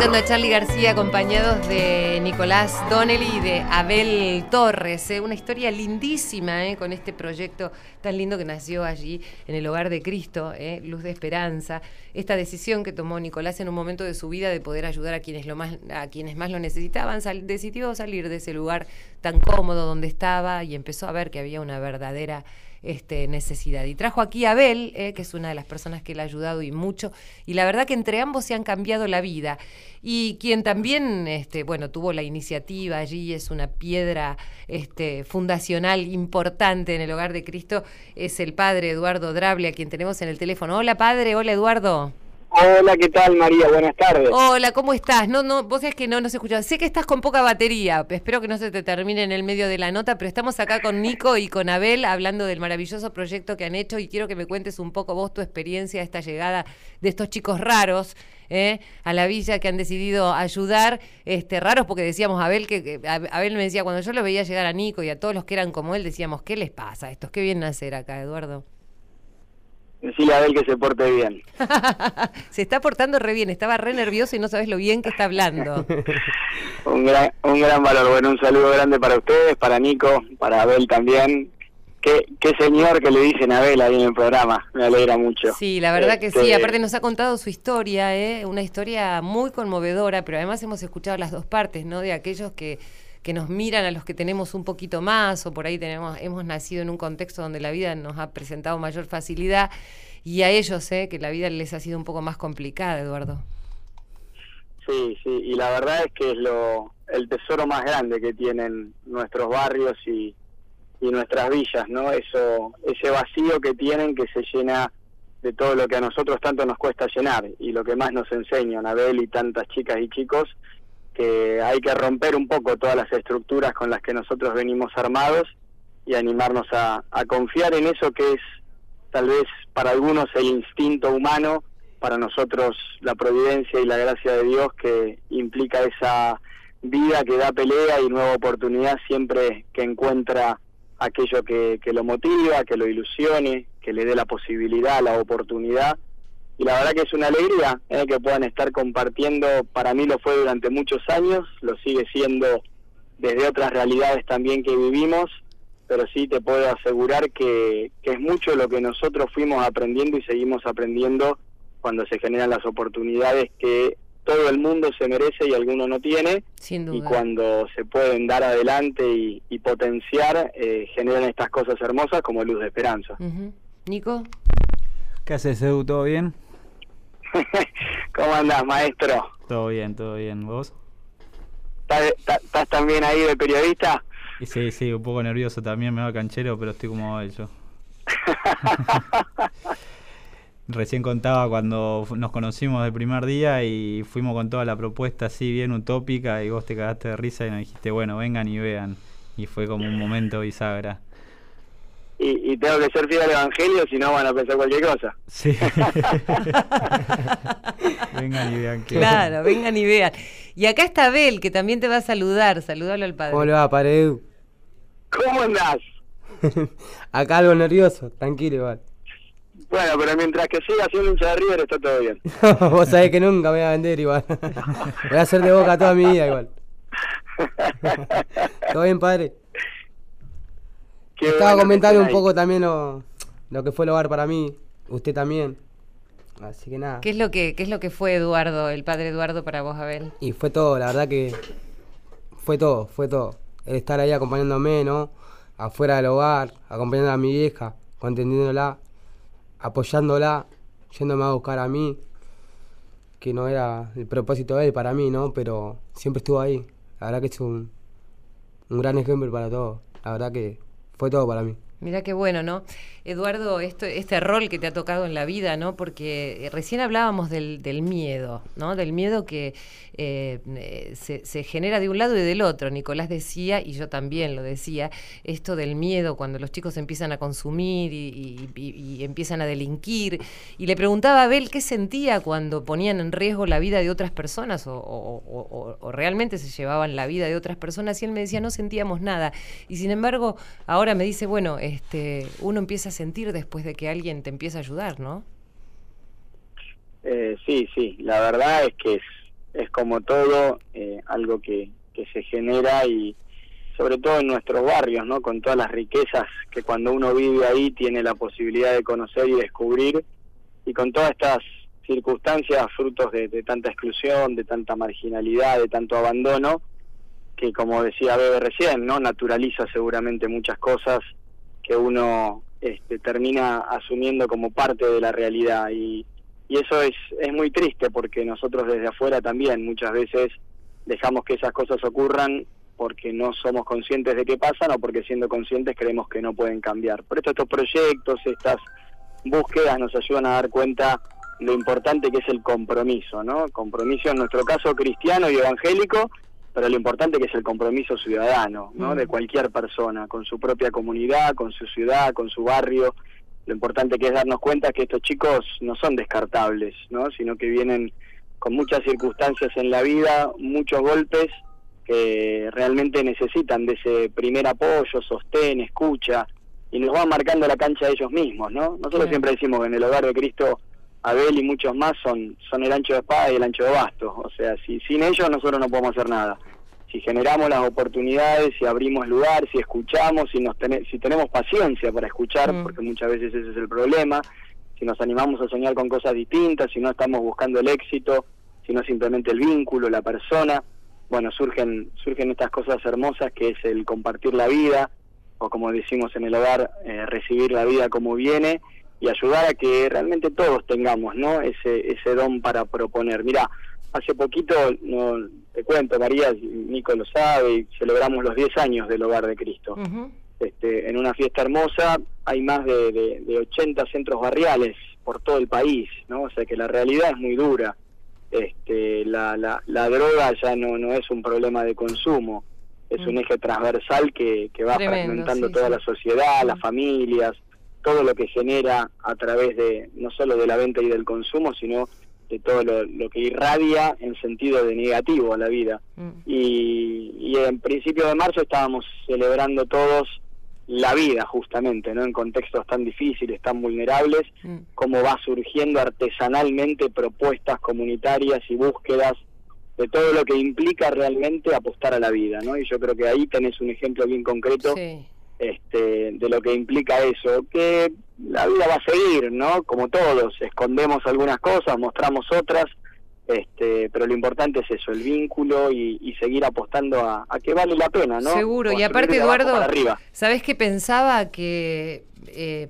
escuchando a Charlie García acompañados de Nicolás Donnelly y de Abel Torres. ¿eh? Una historia lindísima ¿eh? con este proyecto tan lindo que nació allí en el hogar de Cristo, ¿eh? Luz de Esperanza. Esta decisión que tomó Nicolás en un momento de su vida de poder ayudar a quienes, lo más, a quienes más lo necesitaban, sal- decidió salir de ese lugar tan cómodo donde estaba y empezó a ver que había una verdadera este, necesidad. Y trajo aquí a Abel, eh, que es una de las personas que le ha ayudado y mucho, y la verdad que entre ambos se han cambiado la vida. Y quien también, este, bueno, tuvo la iniciativa allí, es una piedra este, fundacional importante en el hogar de Cristo, es el padre Eduardo Drable, a quien tenemos en el teléfono. Hola padre, hola Eduardo. Hola, ¿qué tal María? Buenas tardes. Hola, ¿cómo estás? No, no, vos sabés que no nos escuchás. Sé que estás con poca batería. Espero que no se te termine en el medio de la nota, pero estamos acá con Nico y con Abel hablando del maravilloso proyecto que han hecho y quiero que me cuentes un poco vos tu experiencia, esta llegada de estos chicos raros. ¿eh? a la villa que han decidido ayudar, este, raros porque decíamos Abel que, que Ab- Abel me decía cuando yo lo veía llegar a Nico y a todos los que eran como él decíamos qué les pasa a estos, qué bien nacer acá, Eduardo. Decirle a Abel que se porte bien. Se está portando re bien, estaba re nervioso y no sabes lo bien que está hablando. Un gran, un gran valor. Bueno, un saludo grande para ustedes, para Nico, para Abel también. Qué, qué señor que le dicen a Abel ahí en el programa. Me alegra mucho. Sí, la verdad que sí. Este, Aparte nos ha contado su historia, ¿eh? una historia muy conmovedora, pero además hemos escuchado las dos partes, ¿no? De aquellos que, que nos miran a los que tenemos un poquito más o por ahí tenemos hemos nacido en un contexto donde la vida nos ha presentado mayor facilidad y a ellos, ¿eh? Que la vida les ha sido un poco más complicada, Eduardo. Sí, sí, y la verdad es que es lo el tesoro más grande que tienen nuestros barrios y, y nuestras villas, ¿no? Eso, ese vacío que tienen que se llena de todo lo que a nosotros tanto nos cuesta llenar y lo que más nos enseñan Abel y tantas chicas y chicos que hay que romper un poco todas las estructuras con las que nosotros venimos armados y animarnos a, confiar en eso que es tal vez para algunos el instinto humano, para nosotros la providencia y la gracia de Dios que implica esa vida que da pelea y nueva oportunidad siempre que encuentra aquello que, que lo motiva, que lo ilusione, que le dé la posibilidad, la oportunidad. Y la verdad que es una alegría eh, que puedan estar compartiendo, para mí lo fue durante muchos años, lo sigue siendo desde otras realidades también que vivimos, pero sí te puedo asegurar que, que es mucho lo que nosotros fuimos aprendiendo y seguimos aprendiendo cuando se generan las oportunidades que todo el mundo se merece y alguno no tiene. Sin Y cuando se pueden dar adelante y, y potenciar, eh, generan estas cosas hermosas como luz de esperanza. Nico, ¿Qué haces, Edu? ¿Todo bien? ¿Cómo andás, maestro? Todo bien, todo bien. ¿Vos? ¿Estás, también ahí de periodista? Sí, sí, un poco nervioso también, me va canchero, pero estoy como yo. Recién contaba cuando nos conocimos el primer día y fuimos con toda la propuesta así bien utópica y vos te cagaste de risa y nos dijiste, bueno, vengan y vean. Y fue como un momento bisagra. Y, y tengo que ser fiel al Evangelio, si no van a pensar cualquier cosa. Sí. vengan y vean que... claro, vengan y vean. Y acá está Abel, que también te va a saludar. Saludalo al padre. ¿Cómo le va, padre Edu? ¿Cómo andás? Acá algo nervioso, tranquilo igual. Bueno, pero mientras que siga siendo hincha de River está todo bien. Vos sabés que nunca me voy a vender igual. voy a hacer de boca toda mi vida igual. ¿Todo bien, padre? Qué Estaba comentando un ahí. poco también lo, lo que fue el hogar para mí. Usted también. Así que nada. ¿Qué es lo que qué es lo que fue Eduardo, el padre Eduardo para vos, Abel? Y fue todo, la verdad que fue todo, fue todo. El estar ahí acompañándome, ¿no? Afuera del hogar, acompañando a mi vieja, contendiéndola, apoyándola, yéndome a buscar a mí, que no era el propósito de él para mí, ¿no? Pero siempre estuvo ahí. La verdad que es un, un gran ejemplo para todos. La verdad que fue todo para mí. Mira qué bueno, ¿no? Eduardo, esto, este rol que te ha tocado en la vida, ¿no? Porque eh, recién hablábamos del, del miedo, ¿no? Del miedo que eh, eh, se, genera de un lado y del otro. Nicolás decía, y yo también lo decía, esto del miedo cuando los chicos empiezan a consumir y, y- y- empiezan a delinquir. Y le preguntaba a Abel qué sentía cuando ponían en riesgo la vida de otras personas o- o realmente se llevaban la vida de otras personas y él me decía no sentíamos nada. Y sin embargo, ahora me dice, bueno, este, uno empieza a sentir después de que alguien te empieza a ayudar, ¿no? Eh, sí, sí, la verdad es que es, es como todo, eh, algo que, que se genera y sobre todo en nuestros barrios, ¿no? Con todas las riquezas que cuando uno vive ahí tiene la posibilidad de conocer y descubrir y con todas estas circunstancias frutos de, de tanta exclusión, de tanta marginalidad, de tanto abandono, que como decía Bebe recién, ¿no? Naturaliza seguramente muchas cosas que uno este, termina asumiendo como parte de la realidad y, y eso es, es muy triste porque nosotros desde afuera también muchas veces dejamos que esas cosas ocurran porque no somos conscientes de que pasan o porque siendo conscientes creemos que no pueden cambiar. Por eso estos proyectos, estas búsquedas nos ayudan a dar cuenta lo importante que es el compromiso, ¿no? Compromiso en nuestro caso cristiano y evangélico, pero lo importante que es el compromiso ciudadano, ¿no? Mm. De cualquier persona, con su propia comunidad, con su ciudad, con su barrio. Lo importante que es darnos cuenta que estos chicos no son descartables, ¿no? Sino que vienen con muchas circunstancias en la vida, muchos golpes que realmente necesitan de ese primer apoyo, sostén, escucha, y nos van marcando la cancha de ellos mismos, ¿no? Nosotros siempre decimos que en el hogar de Cristo, Abel y muchos más son, son el ancho de espada y el ancho de basto, o sea, si sin ellos nosotros no podemos hacer nada. Si generamos las oportunidades, si abrimos lugar, si escuchamos, si, nos si tenemos paciencia para escuchar, Mm. porque muchas veces ese es el problema, si nos animamos a soñar con cosas distintas, si no estamos buscando el éxito, sino simplemente el vínculo, la persona, bueno, surgen, surgen estas cosas hermosas que es el compartir la vida, o como decimos en el hogar, eh, recibir la vida como viene y ayudar a que realmente todos tengamos ¿no? ese, ese don para proponer. Mira, hace poquito, no te cuento, María, Nico lo sabe, y celebramos los 10 años del Hogar de Cristo. Este, en una fiesta hermosa hay más de, de, de 80 centros barriales por todo el país, ¿no? O sea que la realidad es muy dura. Este, la, la, la droga ya no, no es un problema de consumo, es un Mm. eje transversal que, que va Tremendo, fragmentando sí, toda sí. la sociedad, Mm. las familias, todo lo que genera a través de no solo de la venta y del consumo, sino de todo lo, lo que irradia en sentido de negativo a la vida. Mm. Y, y en principio de marzo estábamos celebrando todos la vida justamente, ¿no? En contextos tan difíciles, tan vulnerables, Mm. cómo va surgiendo artesanalmente propuestas comunitarias y búsquedas de todo lo que implica realmente apostar a la vida, ¿no? Y yo creo que ahí tenés un ejemplo bien concreto Sí. Este, de lo que implica eso, que la vida va a seguir, ¿no? Como todos, escondemos algunas cosas, mostramos otras, este, pero lo importante es eso, el vínculo y, y seguir apostando a, a que vale la pena, ¿no? Seguro, y aparte, Eduardo. ¿sabés qué pensaba? Que eh,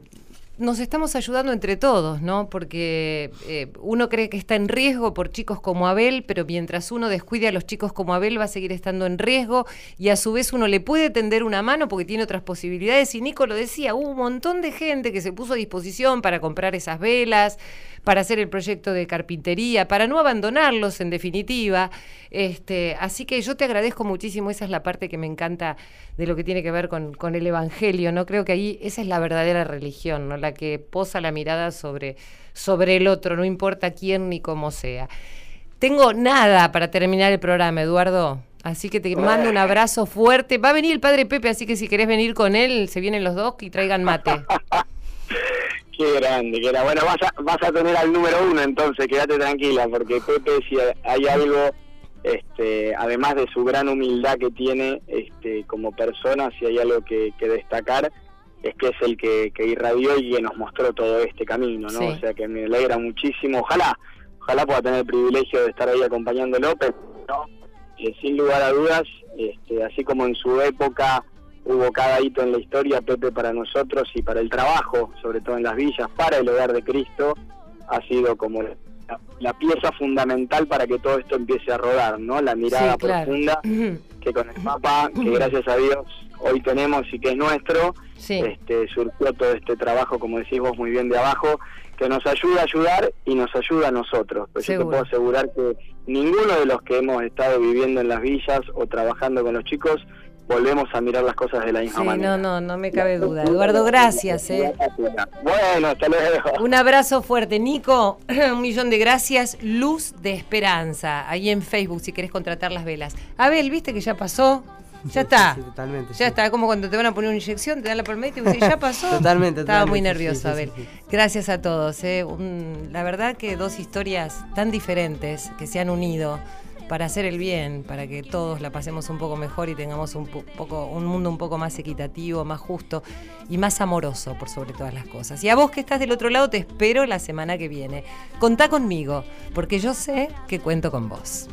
nos estamos ayudando entre todos, ¿no? Porque eh, uno cree que está en riesgo por chicos como Abel, pero mientras uno descuide a los chicos como Abel va a seguir estando en riesgo y a su vez uno le puede tender una mano porque tiene otras posibilidades. Y Nico lo decía, hubo un montón de gente que se puso a disposición para comprar esas velas, para hacer el proyecto de carpintería, para no abandonarlos en definitiva. Este, así que yo te agradezco muchísimo, esa es la parte que me encanta de lo que tiene que ver con, con el Evangelio, ¿no? Creo que ahí esa es la verdadera religión, ¿no? La que posa la mirada sobre, sobre el otro, no importa quién ni cómo sea. Tengo nada para terminar el programa, Eduardo. Así que te mando un abrazo fuerte. Va a venir el padre Pepe, así que si querés venir con él, se vienen los dos y traigan mate. Qué grande, que era. Bueno, vas a, vas a tener al número uno entonces, quédate tranquila, porque Pepe, si hay algo, este, además de su gran humildad que tiene este, como persona, si hay algo que, que destacar, es que es el que, que irradió y que nos mostró todo este camino, ¿no? Sí. O sea que me alegra muchísimo. Ojalá, ojalá pueda tener el privilegio de estar ahí acompañándolo, pero ¿no? Eh, sin lugar a dudas, este, así como en su época hubo cada hito en la historia, Pepe para nosotros y para el trabajo, sobre todo en las villas, para el hogar de Cristo, ha sido como la, la pieza fundamental para que todo esto empiece a rodar, ¿no? La mirada Sí, claro. profunda que con el Papa, que gracias a Dios hoy tenemos y que es nuestro, Sí. este, surgió todo este trabajo, como decís vos muy bien de abajo, que nos ayuda a ayudar y nos ayuda a nosotros. Pues yo te puedo asegurar que ninguno de los que hemos estado viviendo en las villas o trabajando con los chicos volvemos a mirar las cosas de la misma Sí, manera. no, no, no me cabe duda. Eduardo, gracias. ¿eh? Bueno, hasta luego. Un abrazo fuerte, Nico. Un millón de gracias. Luz de Esperanza, ahí en Facebook, si querés contratar las velas. Abel, ¿viste que ya pasó? Ya está. Sí, totalmente. Ya sí. está, como cuando te van a poner una inyección, te dan la palmadita y decís, ya pasó. Totalmente, Estaba muy nervioso, sí, sí, Abel. sí, sí. Gracias a todos. ¿eh? Un- la verdad que dos historias tan diferentes que se han unido para hacer el bien, para que todos la pasemos un poco mejor y tengamos un po- poco un mundo un poco más equitativo, más justo y más amoroso por sobre todas las cosas. Y a vos que estás del otro lado te espero la semana que viene. Contá conmigo, porque yo sé que cuento con vos.